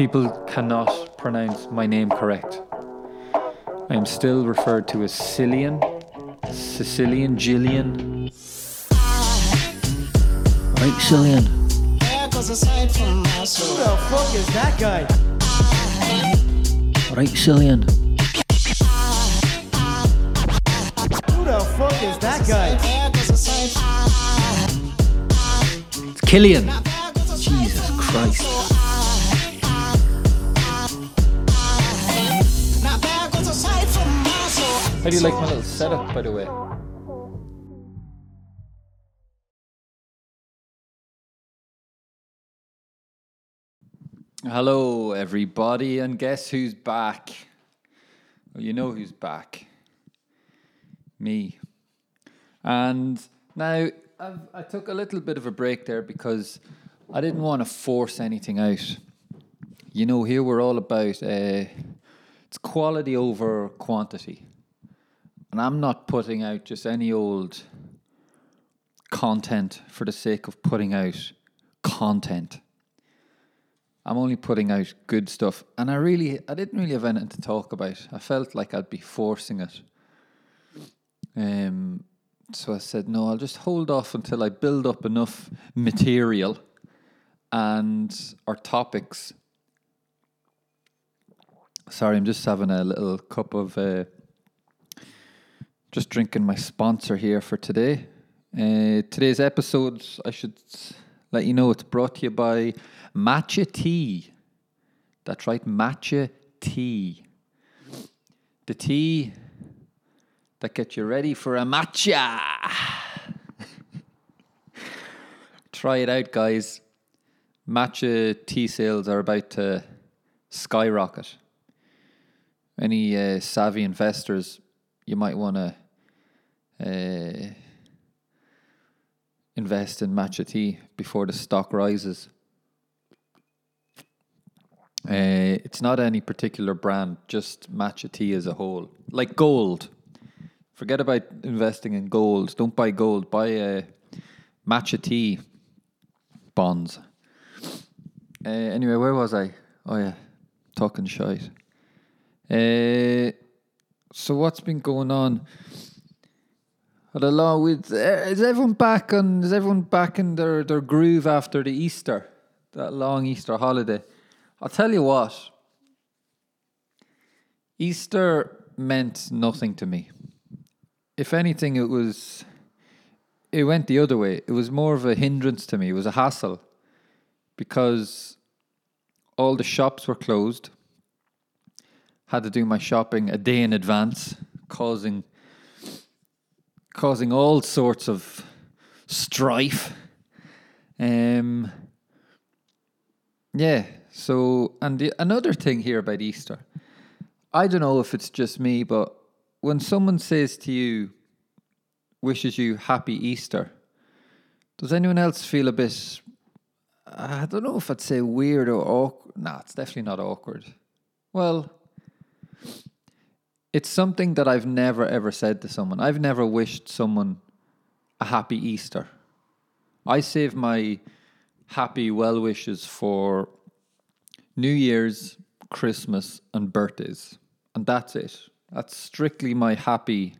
people cannot pronounce my name correct. I am still referred to as Cillian, Sicilian, Gillian. Right, Cillian. Who the fuck is that guy? Right, Cillian. Who the fuck is that guy? It's Killian. Jesus Christ. How do you like my little setup, by the way? Hello, everybody, and guess who's back? Well, you know who's back. Me. And now I've, I took a little bit of a break there because I didn't want to force anything out. You know, here we're all about uh, it's quality over quantity, and I'm not putting out just any old content for the sake of putting out content. I'm only putting out good stuff, and I really, I didn't really have anything to talk about. I felt like I'd be forcing it. Um, so I said, no, I'll just hold off until I build up enough material and our topics. Sorry, I'm just having a little cup of, uh, just drinking my sponsor here for today. Uh, today's episode, I should let you know, it's brought to you by Matcha Tea. That's right, Matcha Tea. The tea that gets you ready for a matcha. Try it out, guys. Matcha tea sales are about to skyrocket. Any uh, savvy investors, you might want to uh, invest in matcha tea before the stock rises. Uh, it's not any particular brand, just matcha tea as a whole. Like gold. Forget about investing in gold. Don't buy gold. Buy uh, matcha tea bonds. Uh, anyway, where was I? Oh yeah, talking shite. Uh, so what's been going on? Had a long with uh, is everyone back on? Is everyone back in their their groove after the Easter, that long Easter holiday? I'll tell you what. Easter meant nothing to me. If anything, it was. It went the other way. It was more of a hindrance to me. It was a hassle because all the shops were closed. Had to do my shopping a day in advance, causing causing all sorts of strife. Um, yeah. So, and the, another thing here about Easter, I don't know if it's just me, but when someone says to you, wishes you happy Easter, does anyone else feel a bit? I don't know if I'd say weird or awkward. Nah, it's definitely not awkward. Well, it's something that I've never ever said to someone. I've never wished someone a happy Easter. I save my happy well wishes for New Year's, Christmas, and birthdays. And that's it. That's strictly my happy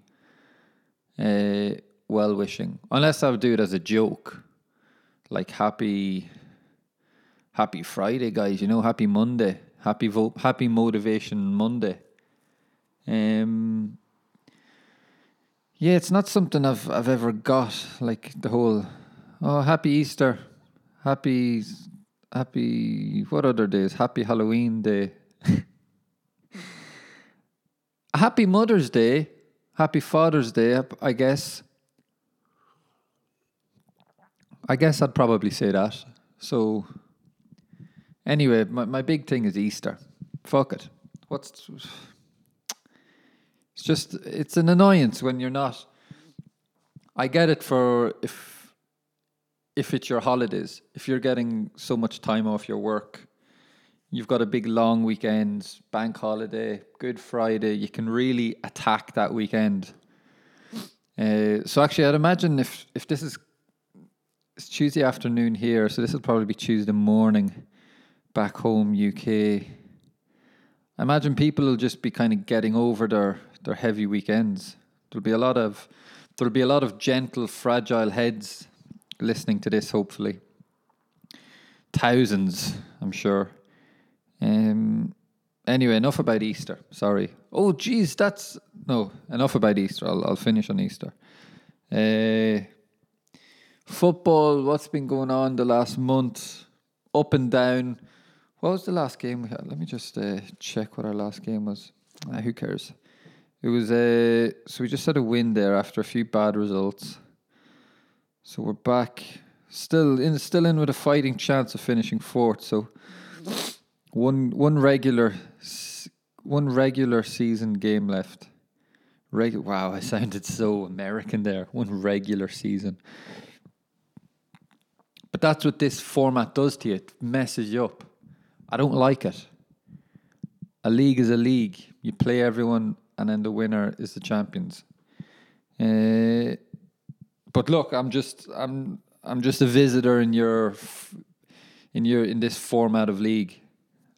uh, well wishing. Unless I would do it as a joke. Like happy happy Friday, guys, you know, happy Monday. Happy vo- happy motivation Monday. Um yeah, it's not something I've I've ever got like the whole oh happy Easter, happy happy what other days? Happy Halloween Day. happy Mother's Day, happy Father's Day, I guess. I guess I'd probably say that. So anyway, my, my big thing is Easter. Fuck it. What's it's just it's an annoyance when you're not I get it for if if it's your holidays, if you're getting so much time off your work, you've got a big long weekend, bank holiday, Good Friday, you can really attack that weekend. Uh, so actually, I'd imagine if if this is it's Tuesday afternoon here, so this will probably be Tuesday morning back home, UK. Imagine people will just be kind of getting over their, their heavy weekends. There'll be a lot of there'll be a lot of gentle, fragile heads listening to this. Hopefully, thousands, I'm sure. Um. Anyway, enough about Easter. Sorry. Oh, geez, that's no enough about Easter. I'll I'll finish on Easter. Uh, football. What's been going on the last month? Up and down. What was the last game we had? Let me just uh, check what our last game was. Ah, who cares? It was uh, so we just had a win there after a few bad results. So we're back, still in, still in with a fighting chance of finishing fourth. So one one regular one regular season game left. Reg- wow, I sounded so American there. One regular season. But that's what this format does to you. It messes you up. I don't like it. A league is a league. You play everyone, and then the winner is the champions. Uh, but look, I'm just I'm I'm just a visitor in your in your in this format of league.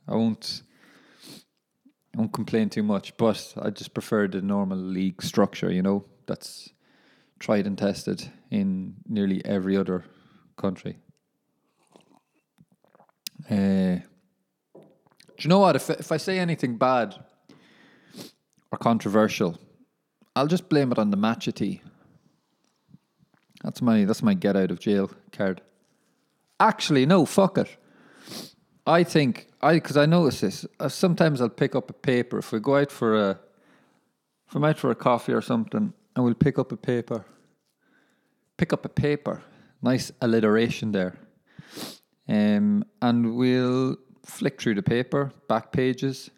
I won't I won't complain too much, but I just prefer the normal league structure. You know, that's tried and tested in nearly every other country. Uh, you know what? If if I say anything bad or controversial, I'll just blame it on the matchity. That's my that's my get out of jail card. Actually, no, fuck it. I think I because I notice this. Uh, sometimes I'll pick up a paper if we go out for a if I'm out for a coffee or something, and we'll pick up a paper. Pick up a paper. Nice alliteration there. Um, and we'll flick through the paper, back pages,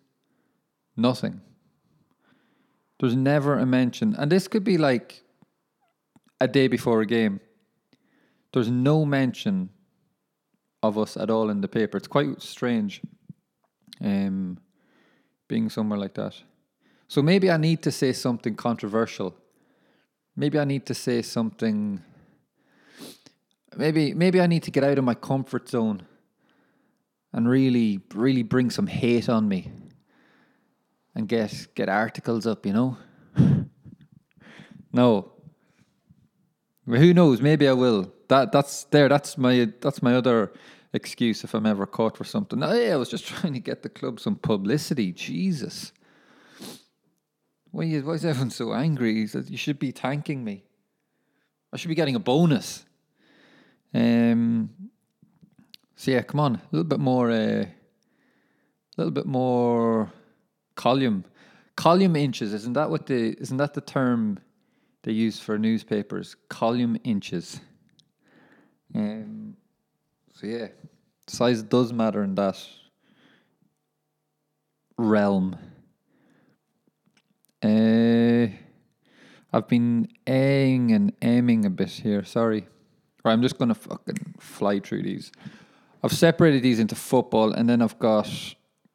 nothing. There's never a mention, and this could be like a day before a game. There's no mention of us at all in the paper. It's quite strange, um, being somewhere like that. So maybe I need to say something controversial. Maybe I need to say something. Maybe maybe I need to get out of my comfort zone and really really bring some hate on me and get get articles up, you know. no. Well, who knows? Maybe I will. That that's there. That's my that's my other excuse if I'm ever caught for something. Oh, yeah, I was just trying to get the club some publicity. Jesus. Why is, why is everyone so angry? He You should be thanking me. I should be getting a bonus. Um. So yeah, come on, a little bit more, a uh, little bit more column, column inches. Isn't that what the? Isn't that the term they use for newspapers? Column inches. Um. So yeah, size does matter in that realm. Uh, I've been aing and aiming a bit here. Sorry. I'm just gonna fucking fly through these. I've separated these into football, and then I've got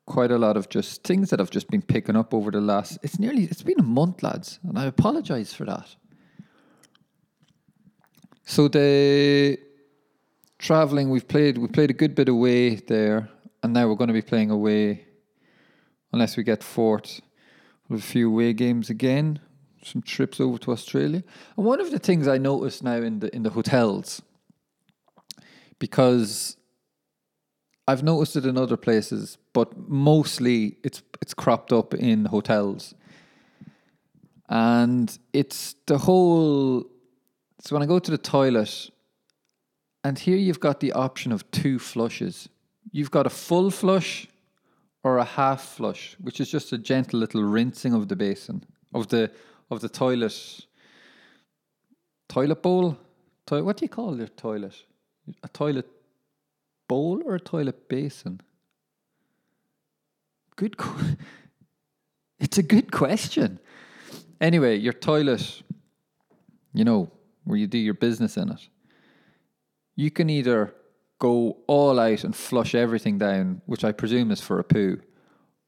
quite a lot of just things that I've just been picking up over the last. It's nearly. It's been a month, lads, and I apologise for that. So the traveling, we've played. We played a good bit away there, and now we're going to be playing away, unless we get fourth. A few away games again. Some trips over to Australia, and one of the things I noticed now in the in the hotels, because I've noticed it in other places, but mostly it's it's cropped up in hotels. And it's the whole so when I go to the toilet and here you've got the option of two flushes. You've got a full flush or a half flush, which is just a gentle little rinsing of the basin of the of the toilet toilet bowl. Toi- what do you call your toilet? A toilet bowl or a toilet basin? Good. Qu- it's a good question. Anyway, your toilet, you know, where you do your business in it. You can either go all out and flush everything down, which I presume is for a poo,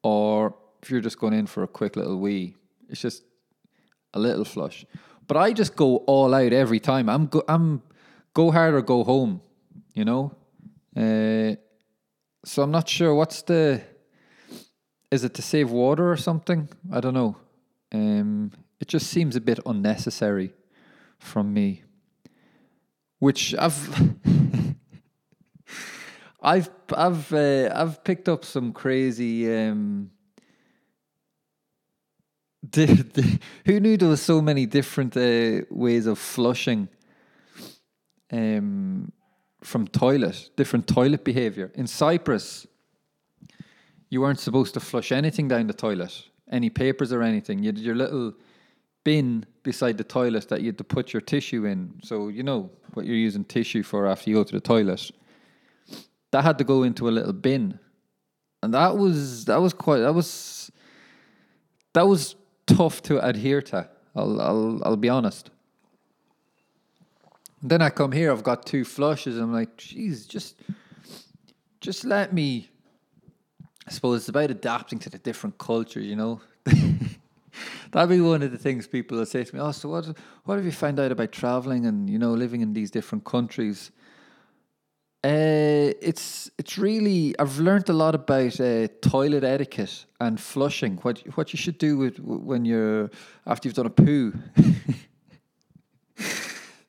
or if you're just going in for a quick little wee, it's just a little flush. But I just go all out every time. I'm go, I'm go hard or go home, you know. Uh, so I'm not sure what's the. Is it to save water or something? I don't know. Um, it just seems a bit unnecessary from me. Which I've. I've I've uh, I've picked up some crazy. Um, who knew there was so many different uh, ways of flushing? Um, from toilet, different toilet behavior in Cyprus. You weren't supposed to flush anything down the toilet, any papers or anything. You had your little bin beside the toilet that you had to put your tissue in. So you know what you're using tissue for after you go to the toilet that had to go into a little bin, and that was that was quite that was that was tough to adhere to. I'll I'll I'll be honest. Then I come here, I've got two flushes. I'm like, geez, just just let me. I suppose it's about adapting to the different cultures, you know. That'd be one of the things people will say to me. Oh, so what? What have you found out about traveling and you know living in these different countries? Uh, it's it's really I've learned a lot about uh, toilet etiquette and flushing. What what you should do with when you're after you've done a poo.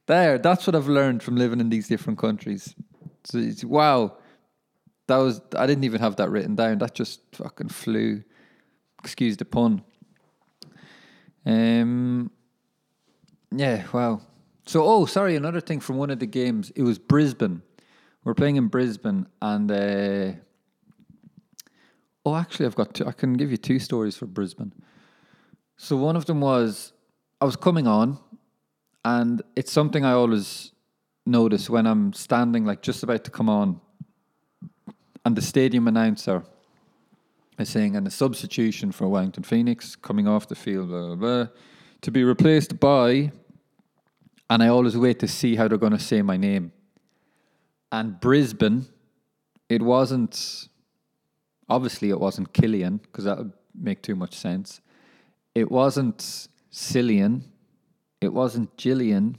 there, that's what I've learned from living in these different countries. So it's, wow, that was I didn't even have that written down. That just fucking flew. Excuse the pun. Um. Yeah. Wow. So oh, sorry. Another thing from one of the games. It was Brisbane we're playing in Brisbane, and uh, oh, actually, I've got two. I can give you two stories for Brisbane. So one of them was I was coming on, and it's something I always notice when I'm standing, like just about to come on, and the stadium announcer is saying, and a substitution for Wellington Phoenix coming off the field, blah, blah, blah, to be replaced by, and I always wait to see how they're going to say my name and Brisbane, it wasn't. Obviously, it wasn't Killian because that would make too much sense. It wasn't Cillian. It wasn't Gillian.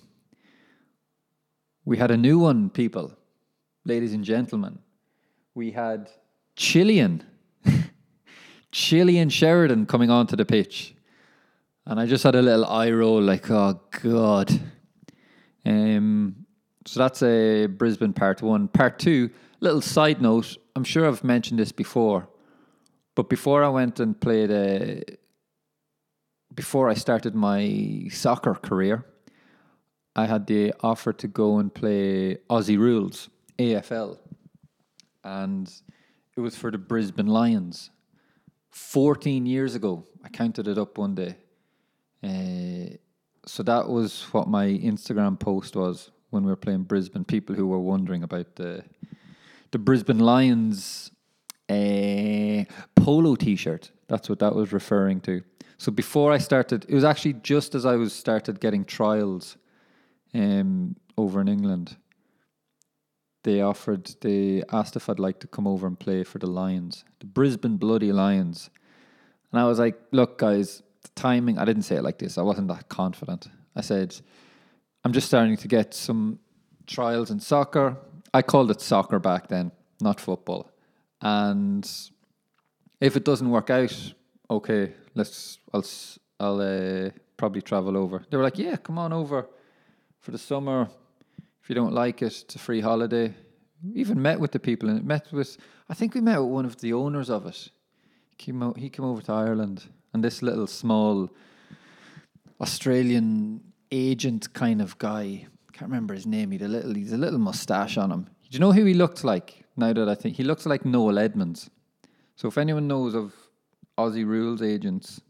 We had a new one, people, ladies and gentlemen. We had Chilean, Chilean Sheridan coming onto the pitch. And I just had a little eye roll, like, oh, God. Um, so that's a Brisbane part one. Part two, little side note. I'm sure I've mentioned this before, but before I went and played a, uh, before I started my soccer career, I had the offer to go and play Aussie Rules AFL, and it was for the Brisbane Lions. Fourteen years ago, I counted it up one day. Uh, so that was what my Instagram post was when we were playing Brisbane. People who were wondering about the the Brisbane Lions uh, polo T-shirt. That's what that was referring to. So before I started, it was actually just as I was started getting trials um, over in England. They offered, they asked if I'd like to come over and play for the Lions, the Brisbane Bloody Lions. And I was like, look, guys, the timing, I didn't say it like this. I wasn't that confident. I said, I'm just starting to get some trials in soccer. I called it soccer back then, not football. And if it doesn't work out, okay, let's I'll I'll uh, probably travel over. They were like, yeah, come on over for the summer. If you don't like it, it's a free holiday. Even met with the people and met with. I think we met with one of the owners of it. He came out, he came over to Ireland, and this little small Australian agent kind of guy. Can't remember his name. He had a little. He's a little mustache on him. Do you know who he looked like? Now that I think he looks like Noel Edmonds. So if anyone knows of Aussie rules agents,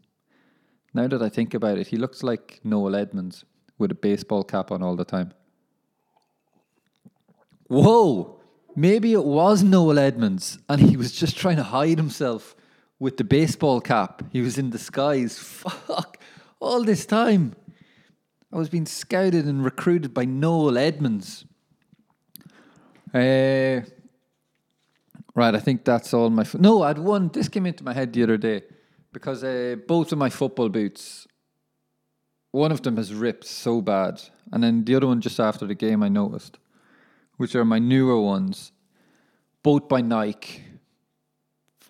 now that I think about it, he looks like Noel Edmonds with a baseball cap on all the time. Whoa! Maybe it was Noel Edmonds and he was just trying to hide himself with the baseball cap. He was in disguise. Fuck! All this time. I was being scouted and recruited by Noel Edmonds. Uh, right, I think that's all my. F- no, I had one. This came into my head the other day because uh, both of my football boots, one of them has ripped so bad, and then the other one just after the game I noticed, which are my newer ones, both by Nike,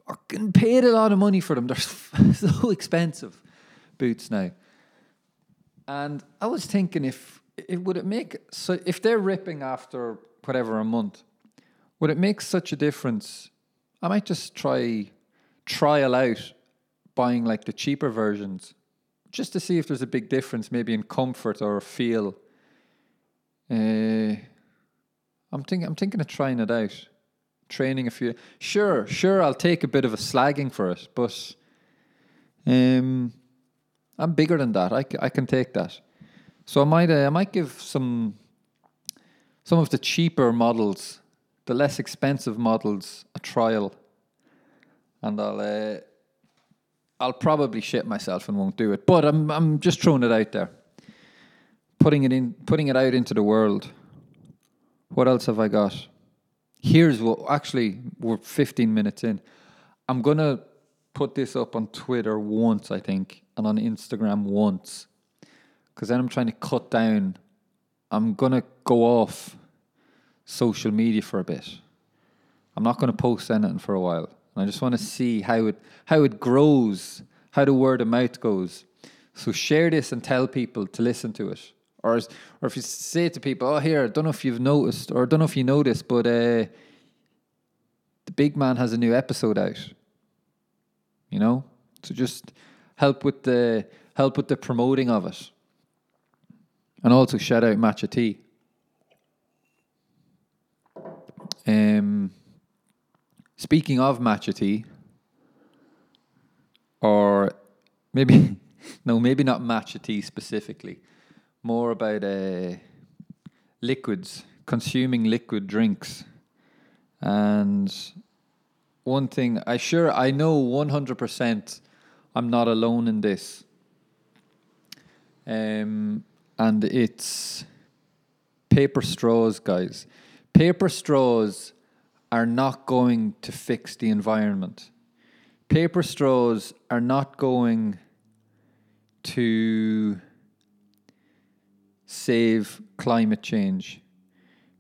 fucking paid a lot of money for them. They're so expensive boots now. And I was thinking if it would it make so if they're ripping after whatever a month, would it make such a difference? I might just try trial out buying like the cheaper versions just to see if there's a big difference maybe in comfort or feel. Uh, I'm thinking I'm thinking of trying it out. Training a few sure, sure I'll take a bit of a slagging for it, but um I'm bigger than that. I, can take that. So I might uh, I might give some some of the cheaper models, the less expensive models, a trial, and I'll uh, I'll probably shit myself and won't do it. But I'm I'm just throwing it out there, putting it in, putting it out into the world. What else have I got? Here's what. Actually, we're 15 minutes in. I'm gonna put this up on Twitter once, I think, and on Instagram once, because then I'm trying to cut down. I'm gonna go off social media for a bit. I'm not gonna post anything for a while, and I just want to see how it how it grows, how the word of mouth goes. So share this and tell people to listen to it. Or, or if you say to people, oh, here, I don't know if you've noticed, or I don't know if you noticed, but uh, the big man has a new episode out. You know? So just help with the help with the promoting of it. And also shout out Matcha Tea. Um, speaking of Matcha Tea, or maybe no, maybe not Matcha Tea specifically, more about uh, liquids, consuming liquid drinks, and one thing I sure I know one hundred percent I'm not alone in this. Um, and it's paper straws, guys. Paper straws are not going to fix the environment. Paper straws are not going to save climate change.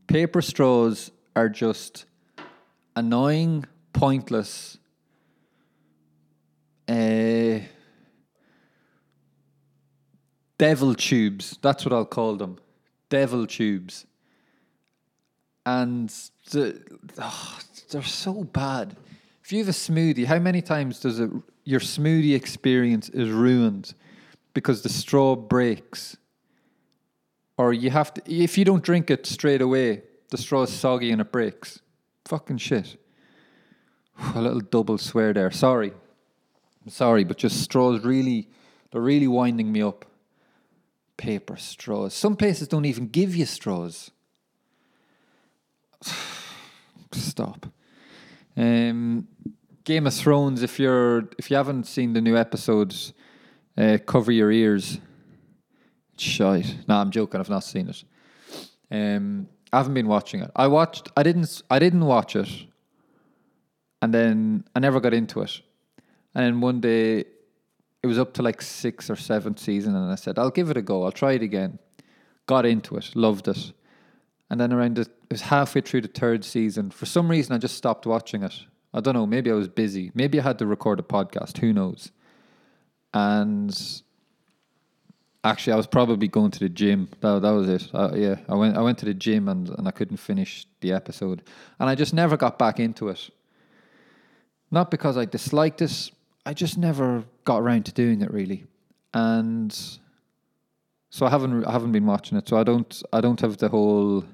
Paper straws are just annoying, pointless, uh, devil tubes. That's what I'll call them. Devil tubes. And the, oh, they're so bad. If you have a smoothie, how many times does it, your smoothie experience is ruined because the straw breaks? Or you have to, if you don't drink it straight away, the straw is soggy and it breaks. Fucking shit. A little double swear there. Sorry. I'm sorry, but just straws really, they're really winding me up. Paper straws. Some places don't even give you straws. Stop. Um, Game of Thrones. If you're if you haven't seen the new episodes, uh, cover your ears. Shite. No, I'm joking. I've not seen it. Um, I haven't been watching it. I watched. I didn't. I didn't watch it, and then I never got into it. And then one day, it was up to like sixth or seventh season, and I said, "I'll give it a go. I'll try it again." Got into it, loved it, and then around the, it was halfway through the third season. For some reason, I just stopped watching it. I don't know. Maybe I was busy. Maybe I had to record a podcast. Who knows? And actually, I was probably going to the gym. That, that was it. Uh, yeah, I went. I went to the gym and, and I couldn't finish the episode, and I just never got back into it. Not because I disliked it. I just never got around to doing it really, and so I haven't. I haven't been watching it. So I don't. I don't have the whole.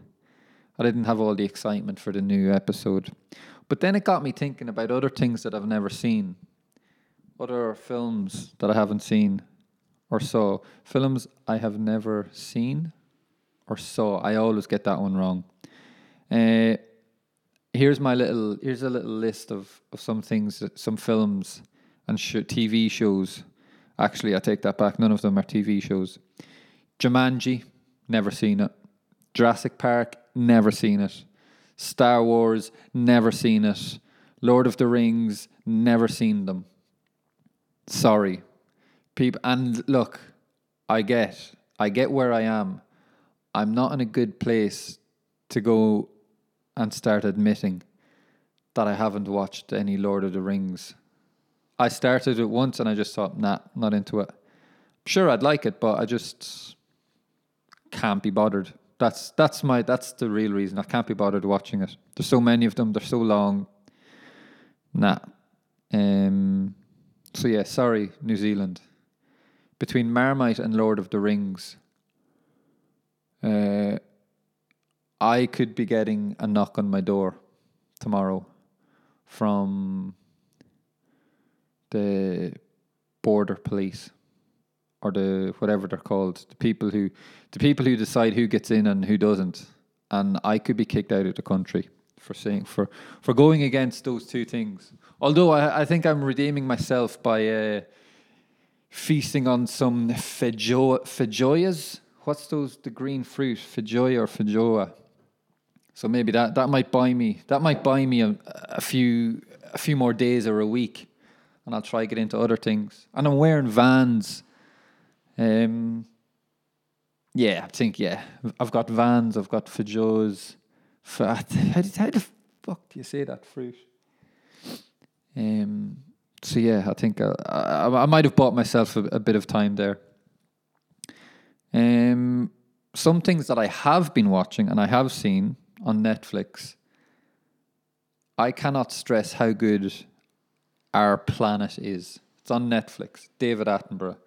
I didn't have all the excitement for the new episode, but then it got me thinking about other things that I've never seen, other films that I haven't seen, or saw. Films I have never seen, or saw. I always get that one wrong. Uh, here's my little. Here's a little list of of some things, some films and sh- TV shows. Actually, I take that back. None of them are TV shows. Jumanji, never seen it. Jurassic Park, never seen it. Star Wars, never seen it. Lord of the Rings, never seen them. Sorry. People and look, I get I get where I am. I'm not in a good place to go and start admitting that I haven't watched any Lord of the Rings. I started it once and I just thought, nah, not into it. Sure, I'd like it, but I just can't be bothered. That's that's my that's the real reason. I can't be bothered watching it. There's so many of them. They're so long. Nah. Um. So yeah, sorry, New Zealand. Between Marmite and Lord of the Rings, uh, I could be getting a knock on my door tomorrow from the border police or the whatever they're called, the people who the people who decide who gets in and who doesn't. And I could be kicked out of the country for saying for for going against those two things. Although I, I think I'm redeeming myself by uh, feasting on some feijoas. What's those? The green fruit, feijoa or feijoa. So maybe that, that might buy me that might buy me a, a few a few more days or a week, and I'll try get into other things. And I'm wearing Vans. Um, yeah, I think yeah, I've got Vans, I've got Feijoas. How, how, how the fuck do you say that fruit? Um, so yeah, I think I, I, I might have bought myself a, a bit of time there. Um, some things that I have been watching and I have seen on Netflix. I cannot stress how good our planet is. It's on Netflix. David Attenborough.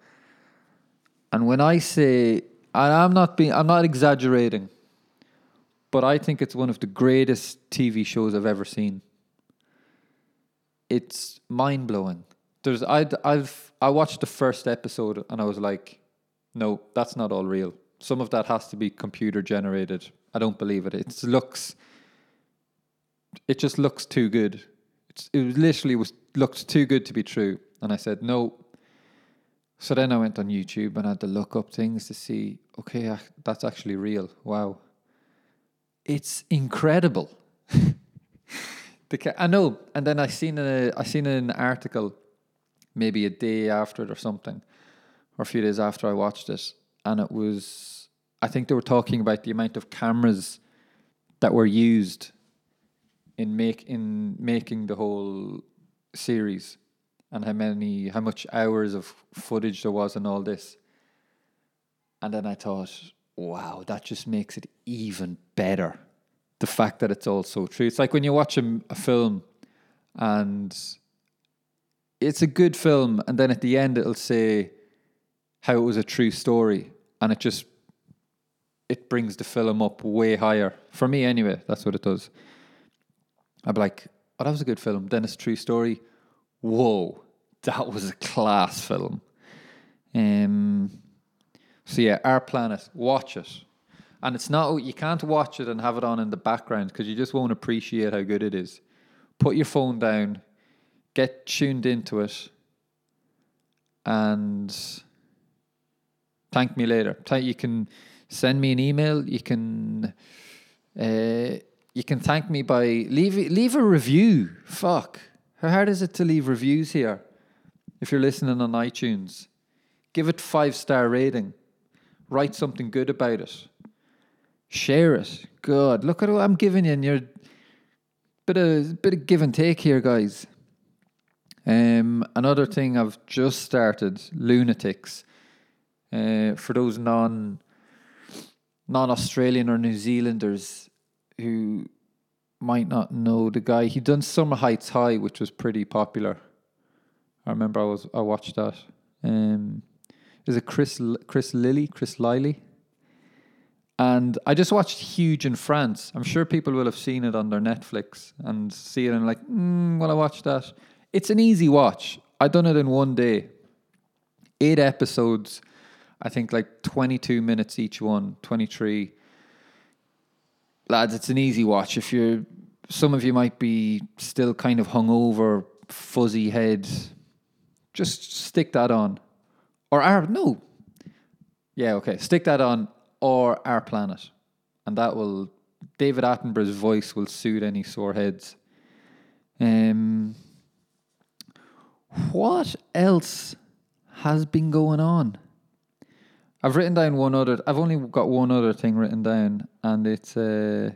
And when I say, and I'm not being, I'm not exaggerating, but I think it's one of the greatest TV shows I've ever seen. It's mind blowing. There's, I, I've, I watched the first episode and I was like, no, that's not all real. Some of that has to be computer generated. I don't believe it. It looks, it just looks too good. It's, it literally was looked too good to be true. And I said no. So then I went on YouTube and I had to look up things to see. Okay, that's actually real. Wow, it's incredible. the, I know. And then I seen a I seen an article, maybe a day after it or something, or a few days after I watched it, and it was I think they were talking about the amount of cameras that were used in make in making the whole series and how many how much hours of footage there was and all this. And then I thought, wow, that just makes it even better. The fact that it's all so true. It's like when you watch a, a film and it's a good film, and then at the end it'll say how it was a true story, and it just it brings the film up way higher for me anyway. That's what it does. I'd be like, oh, that was a good film. Then it's a true story. Whoa, that was a class film. Um, so yeah, Our Planet, watch it. And it's not you can't watch it and have it on in the background because you just won't appreciate how good it is. Put your phone down, get tuned into it, and thank me later. You can send me an email. You can uh, you can thank me by leave leave a review. Fuck, how hard is it to leave reviews here? If you're listening on iTunes, give it five star rating. Write something good about it. Share it. Good. look at what I'm giving you, and you're bit of bit of give and take here, guys. Um, another thing I've just started, Lunatics. Uh, for those non non Australian or New Zealanders who might not know the guy, he done Summer Heights High, which was pretty popular. I remember I was I watched that. Um, is it Chris Chris Lilley Chris Liley? And I just watched Huge in France. I'm sure people will have seen it on their Netflix and see it and like, mm, well, I watched that. It's an easy watch. I done it in one day. Eight episodes I think like 22 minutes each one, 23. Lads, it's an easy watch. If you're, some of you might be still kind of hungover, fuzzy head, just stick that on. Or our, no. Yeah, okay. Stick that on or Our Planet. And that will, David Attenborough's voice will soothe any sore heads. Um, what else has been going on? I've written down one other. I've only got one other thing written down, and it's uh,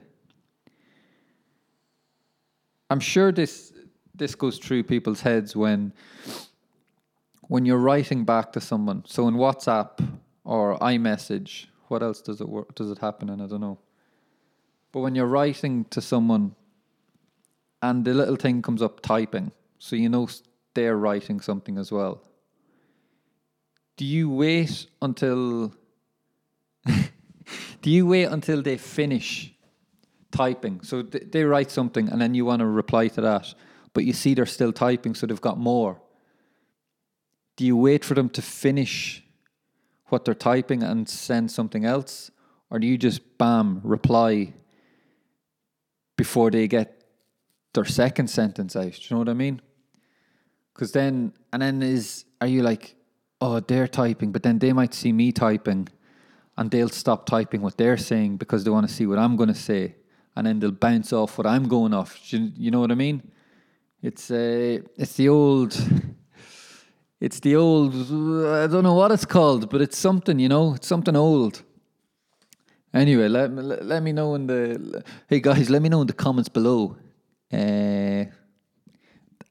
I'm sure this this goes through people's heads when when you're writing back to someone. So in WhatsApp or iMessage, what else does it work? Does it happen? And I don't know. But when you're writing to someone, and the little thing comes up typing, so you know they're writing something as well. Do you wait until? do you wait until they finish typing? So th- they write something, and then you want to reply to that, but you see they're still typing, so they've got more. Do you wait for them to finish what they're typing and send something else, or do you just bam reply before they get their second sentence out? Do you know what I mean? Because then, and then is are you like, oh, they're typing, but then they might see me typing, and they'll stop typing what they're saying because they want to see what I'm going to say, and then they'll bounce off what I'm going off. You, you know what I mean? It's uh, it's the old. It's the old, I don't know what it's called, but it's something, you know, it's something old. Anyway, let, me- let, me know in the, hey guys, let me know in the comments below. Uh,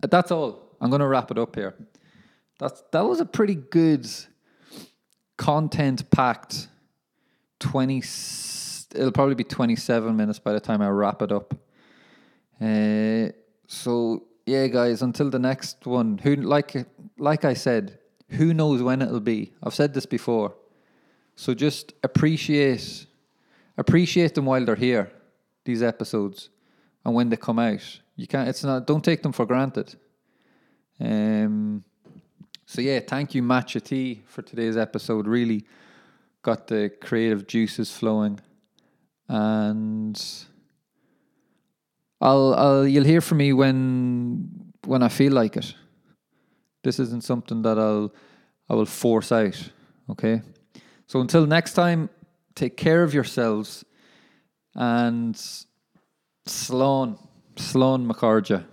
that's all. I'm going to wrap it up here. That's, that was a pretty good content packed 20 it'll probably be 27 minutes by the time I wrap it up. Uh, so yeah, guys. Until the next one, who like like I said, who knows when it'll be? I've said this before. So just appreciate appreciate them while they're here. These episodes, and when they come out, you can't. It's not. Don't take them for granted. Um. So yeah, thank you, Matcha Tea, for today's episode. Really got the creative juices flowing, and I'll, I'll you'll hear from me when when I feel like it. This isn't something that I'll I will force out. Okay. So until next time, take care of yourselves and Sloan, Sloan McCarja.